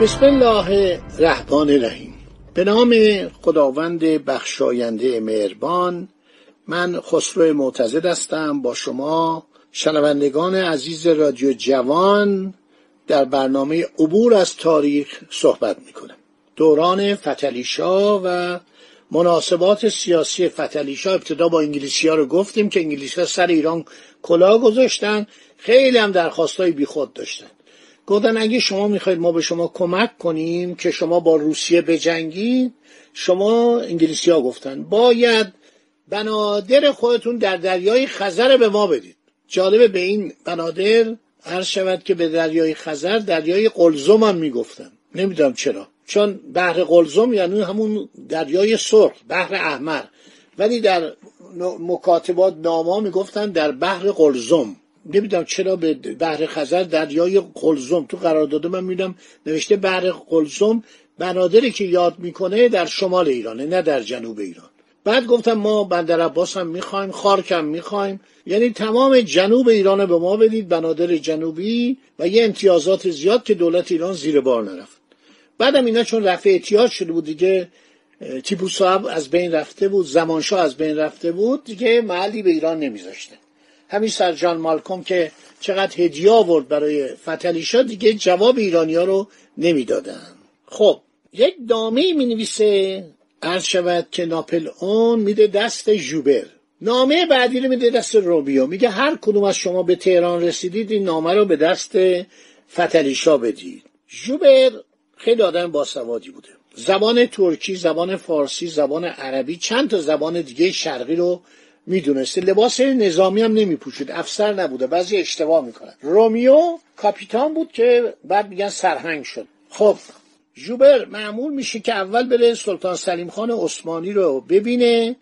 بسم الله الرحمن الرحیم. به نام خداوند بخشاینده مهربان من خسرو معتزد هستم. با شما شنوندگان عزیز رادیو جوان در برنامه عبور از تاریخ صحبت می‌کنم. دوران فتلیشا و مناسبات سیاسی فتلیشا. ابتدا با انگلیسی ها رو گفتیم که انگلیسی ها سر ایران کلاه گذاشتن. خیلی هم درخواست های بیخود داشتن. گفتن اگه شما می‌خواید ما به شما کمک کنیم که شما با روسیه بجنگید شما انگلیسی ها گفتن. باید بنادر خودتون در دریای خزر به ما بدید. جالبه به این بنادر عرض شود که به دریای خزر دریای قلزم هم می‌گفتن. نمی‌دونم چرا. چون بحر قلزم یعنی همون دریای سرخ بحر احمر. ولی در مکاتبات ناما می‌گفتن در بحر قلزم. نمی‌دونم چرا به بحر خزر دریای قلزم تو قرار داده. من میدم نوشته بحر قلزم بنادری که یاد می‌کنه در شمال ایرانه نه در جنوب ایران. بعد گفتم ما بندر عباس هم می‌خوایم خارک هم می‌خوایم. یعنی تمام جنوب ایران به ما بدید بنادر جنوبی و یه امتیازات زیاد که دولت ایران زیر بار نرفت. بعدم اینا چون رفع احتیاج شده بود دیگه تیپو صاحب از بین رفته بود زمانشاه از بین رفته بود دیگه محلی به ایران نمیذاشته. همین سر جان مالکوم که چقدر هدیه آورد برای فتلیشا دیگه جواب ایرانیا رو نمی‌دادن. خب یک دامه می نویسه عرض شود که ناپل اون میده دست جوبر نامه بعدی رو میده دست روبیو. میگه هر کدوم از شما به تهران رسیدید این نامه رو به دست فتلیشا بدید. جوبر خیلی آدم باسوادی بوده. زبان ترکی زبان فارسی زبان عربی چند تا زبان دیگه شرقی رو می‌دونسته. لباس نظامی هم نمیپوشید. افسر نبوده. بعضی اشتباه می‌کنن. رومیو کاپیتان بود که بعد میگن سرهنگ شد. خب جوبر معمول میشه که اول بره سلطان سلیم خان عثمانی رو ببینه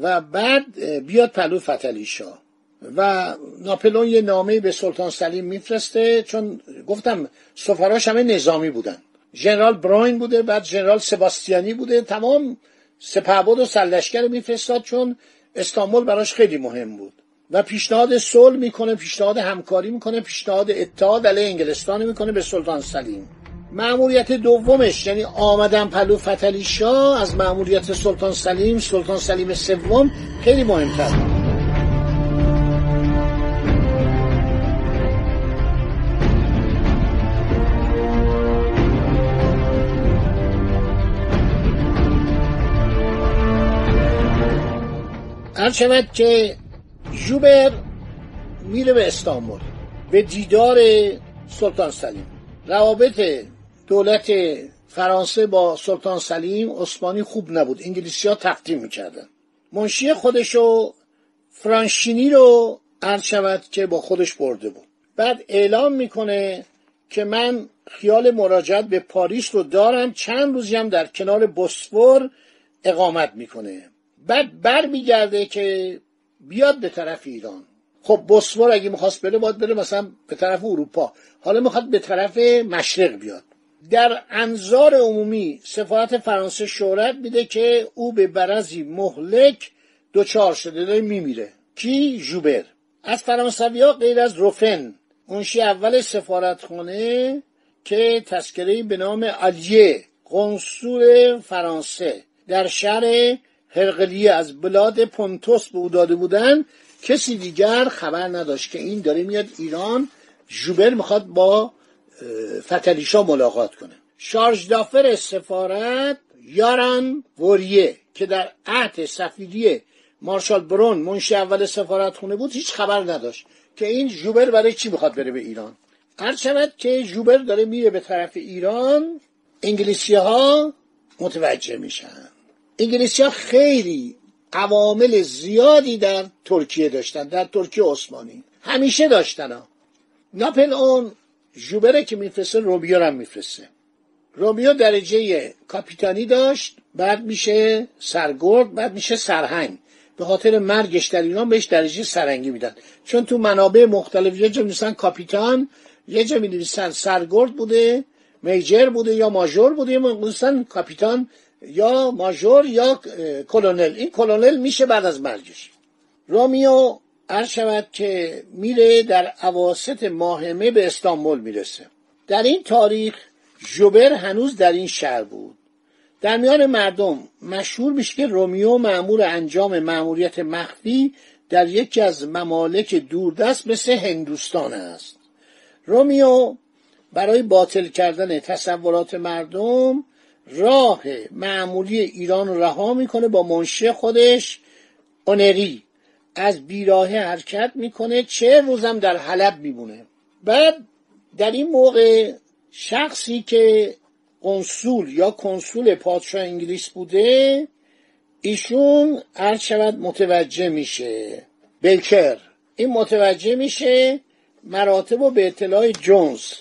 و بعد بیاد پلو فتلیشا و ناپلون یه نامه به سلطان سلیم میفرسته چون گفتم سفراش همه نظامی بودن. ژنرال براین بوده بعد ژنرال سباستیانی بوده. تمام سپهبد و سرلشکر میفرستاد چون استانبول براش خیلی مهم بود. و پیشنهاد صلح می‌کنه پیشنهاد همکاری می‌کنه پیشنهاد اتحاد علیه انگلستان می‌کنه به سلطان سلیم. معمولیت دومش یعنی آمدن پلو فتلی شاه از معمولیت سلطان سلیم سلطان سلیم سوم خیلی مهمتر هر شود که جوبر میره به استانبول به دیدار سلطان سلیم. روابط دولت فرانسه با سلطان سلیم عثمانی خوب نبود انگلیسی ها تقدیم می‌کردن. منشی خودشو فرانشینی رو عرض شود که با خودش برده بود. بعد اعلام می‌کنه که من خیال مراجعت به پاریس رو دارم چند روزی هم در کنار بسفور اقامت می‌کنه. بعد بر میگرده که بیاد به طرف ایران. خب بسفور اگه می‌خواست بره باید بره مثلا به طرف اروپا. حالا می‌خواد به طرف مشرق بیاد. در انظار عمومی سفارت فرانسه شهرت میده که او به برزی مهلک دوچار شده داره میمیره. کی؟ جوبر از فرانسوی ها غیر از روفن. منشی اول سفارتخانه که تذکره به نام آلیه قنصول فرانسه. در شهر هرقلیه از بلاد پونتوس به او داده بودن کسی دیگر خبر نداشت که این داره میاد ایران. جوبر می‌خواد با فتلیشا ملاقات کنه. شارژ دافر سفارت یاران وریه که در عهد سفیری مارشال برون منشی اول سفارت خونه بود هیچ خبر نداشت که این جوبر برای چی می‌خواد بره به ایران. هر شود که جوبر داره میره به طرف ایران انگلیسی ها متوجه میشن. انگلیسی ها خیلی عوامل زیادی در ترکیه داشتن در ترکیه عثمانی. همیشه داشتن ها. ناپل اون جوبره که میفرسته رومیو هم میفرسته. رومیو درجه کاپیتانی داشت بعد میشه سرگرد بعد میشه سرهنگ. به خاطر مرگش در ایران بهش درجه سرنگی میدن چون تو منابع مختلف یه جا می‌نویسن کاپیتان یه جا می‌نویسن سرگرد بوده میجر بوده یا ماژور بوده یا کاپیتان. یا ماژور یا کلونل. این کلونل میشه بعد از مرگش. رومیو عرض شود که میره در عواست ماهمه به استانبول می‌رسه. در این تاریخ جوبر هنوز در این شهر بود. در میان مردم مشهور میشه که رومیو معمور انجام معموریت مخفی در یکی از ممالک دوردست مثل هندوستان است. رومیو برای باطل کردن تصورات مردم راه معمولی ایران رو رها می‌کنه با منشه خودش اونری از بیراهه حرکت می‌کنه چه روزم در حلب میمونه بعد در این موقع شخصی که کنسول یا کنسول پادشاه انگلیس بوده ایشون عرض شود متوجه میشه. بلکر. این متوجه میشه مراتب و به اطلاع جونز.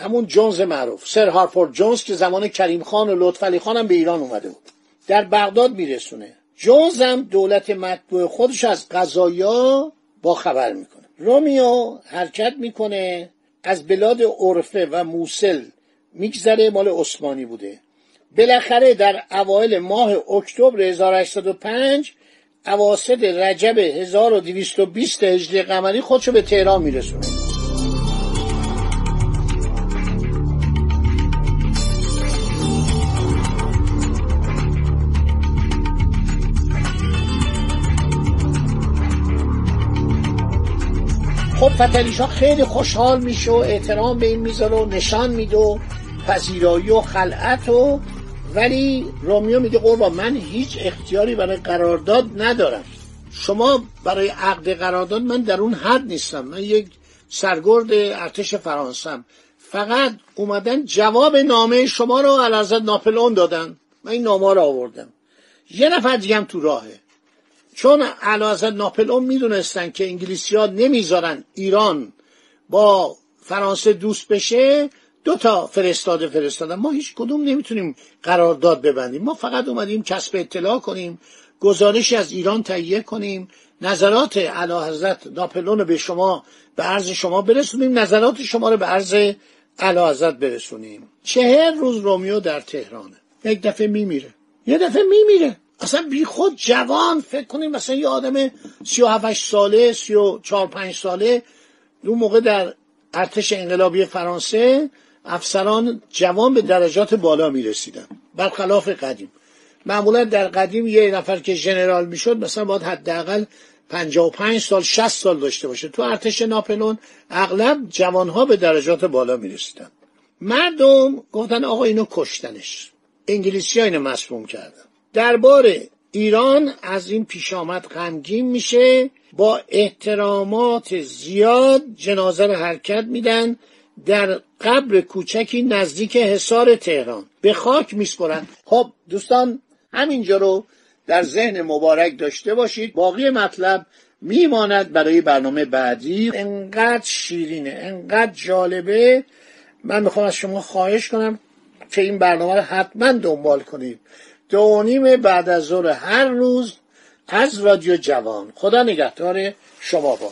همون جونز معروف. سر هارفورد جونز که زمان کریم خان و لطفعلی خان هم به ایران اومده بود. در بغداد میرسونه. جونز هم دولت مطبوع خودش از قضایا با خبر می‌کنه. رومیو حرکت می‌کنه از بلاد عرفه و موسل میگذره مال عثمانی بوده. بالاخره در اوایل ماه اکتبر 1805 اواسط رجب 1220 هجری قمری خودشو به تهران میرسونه. خب فتلیشا خیلی خوشحال میشه و احترام به این می‌ذاره و نشان میده و پذیرایی و خلعت و ولی رومیو میگه قربا من هیچ اختیاری برای قرارداد ندارم. شما برای عقد قرارداد من در اون حد نیستم. من یک سرگرد ارتش فرانسم. فقط اومدن جواب نامه شما رو علازت ناپلون دادن. من این نامه رو آوردم. یه نفر دیگه هم تو راهه. چون علازت ناپلون می‌دونستن که انگلیسی ها نمی‌ذارن ایران با فرانسه دوست بشه دو تا فرستاده فرستادن. ما هیچ کدوم نمی‌تونیم قرارداد ببندیم. ما فقط اومدیم کسب اطلاع کنیم گزارشی از ایران تهیه کنیم نظرات اعلی حضرت ناپلون رو به شما به عرض شما برسونیم نظرات شما رو به عرض اعلی حضرت برسونیم. چهر روز رومیو در تهرانه. یک دفعه میمیره. یه دفعه میمیره. اصلا بی خود جوان فکر کنیم مثلا یه آدم سی و ساله سی و چهار پنج ساله اون موقع در ارتش انقلابی فرانسه افسران جوان به درجات بالا می رسیدن برخلاف قدیم. معمولا در قدیم یه نفر که ژنرال می‌شد مثلا باید حداقل 55 سال 60 سال داشته باشه. تو ارتش ناپلون اغلب جوانها به درجات بالا می رسیدن مردم گفتن آقا اینو کشتنش. انگلیسی ها اینو مسموم کردن. دربار ایران از این پیش آمد غمگین میشه با احترامات زیاد جنازه رو حرکت میدن در قبر کوچکی نزدیک حصار تهران. به خاک میسپرن. خب دوستان همینجا رو در ذهن مبارک داشته باشید. باقی مطلب میماند برای برنامه بعدی. انقدر شیرینه انقدر جالبه. من می‌خوام از شما خواهش کنم که این برنامه رو حتما دنبال کنید. دو نیم بعد از ظهر هر روز از رادیو جوان. خدا نگهدار شما با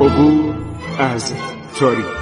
عبور از تاریخ.